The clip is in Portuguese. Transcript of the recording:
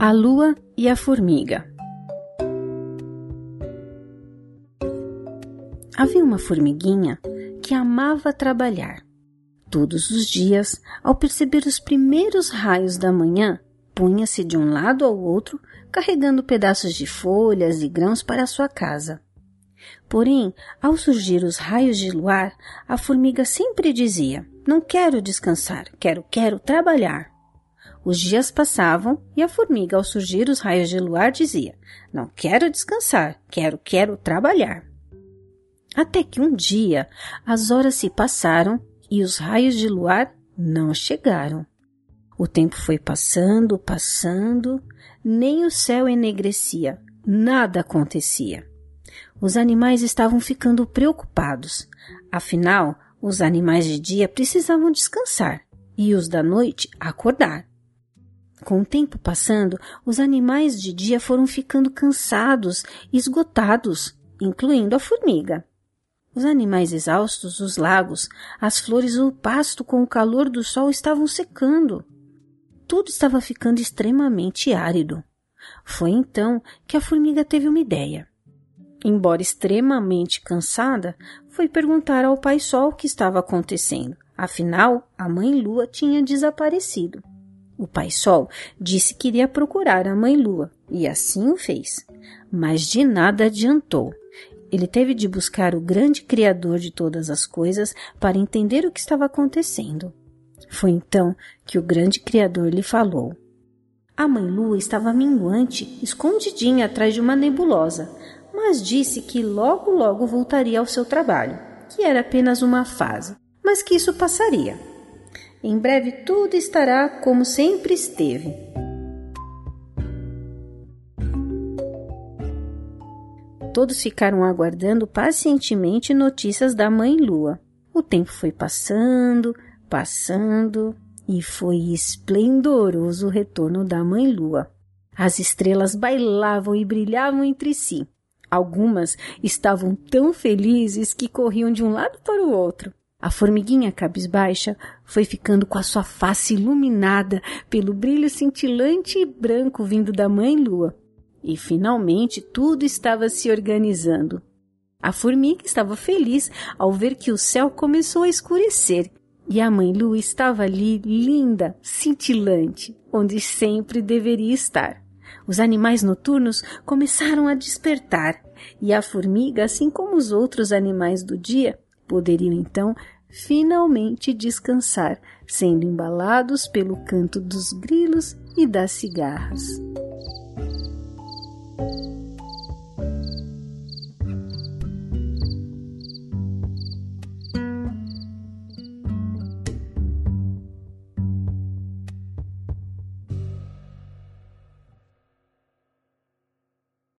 A Lua e a Formiga Havia uma formiguinha que amava trabalhar. Todos os dias, ao perceber os primeiros raios da manhã, punha-se de um lado ao outro, carregando pedaços de folhas e grãos para sua casa. Porém, ao surgir os raios de luar, a formiga sempre dizia: Não quero descansar, quero, quero trabalhar. Os dias passavam e a formiga, ao surgir os raios de luar, dizia: Não quero descansar, quero, quero trabalhar. Até que um dia as horas se passaram e os raios de luar não chegaram. O tempo foi passando, passando, nem o céu enegrecia, nada acontecia. Os animais estavam ficando preocupados. Afinal, os animais de dia precisavam descansar e os da noite acordar. Com o tempo passando, os animais de dia foram ficando cansados, esgotados, incluindo a formiga. Os animais exaustos, os lagos, as flores o pasto com o calor do sol estavam secando. Tudo estava ficando extremamente árido. Foi então que a formiga teve uma ideia. Embora extremamente cansada, foi perguntar ao pai sol o que estava acontecendo. Afinal, a mãe lua tinha desaparecido. O pai sol disse que iria procurar a mãe lua, e assim o fez. Mas de nada adiantou. Ele teve de buscar o grande Criador de todas as coisas para entender o que estava acontecendo. Foi então que o grande Criador lhe falou. A mãe Lua estava minguante, escondidinha atrás de uma nebulosa, mas disse que logo logo voltaria ao seu trabalho, que era apenas uma fase, mas que isso passaria. Em breve tudo estará como sempre esteve. Todos ficaram aguardando pacientemente notícias da mãe Lua. O tempo foi passando, passando, e foi esplendoroso o retorno da mãe Lua. As estrelas bailavam e brilhavam entre si. Algumas estavam tão felizes que corriam de um lado para o outro. A formiguinha cabisbaixa foi ficando com a sua face iluminada pelo brilho cintilante e branco vindo da mãe lua. E finalmente tudo estava se organizando. A formiga estava feliz ao ver que o céu começou a escurecer e a mãe lua estava ali linda, cintilante, onde sempre deveria estar. Os animais noturnos começaram a despertar e a formiga, assim como os outros animais do dia, poderiam então finalmente descansar, sendo embalados pelo canto dos grilos e das cigarras.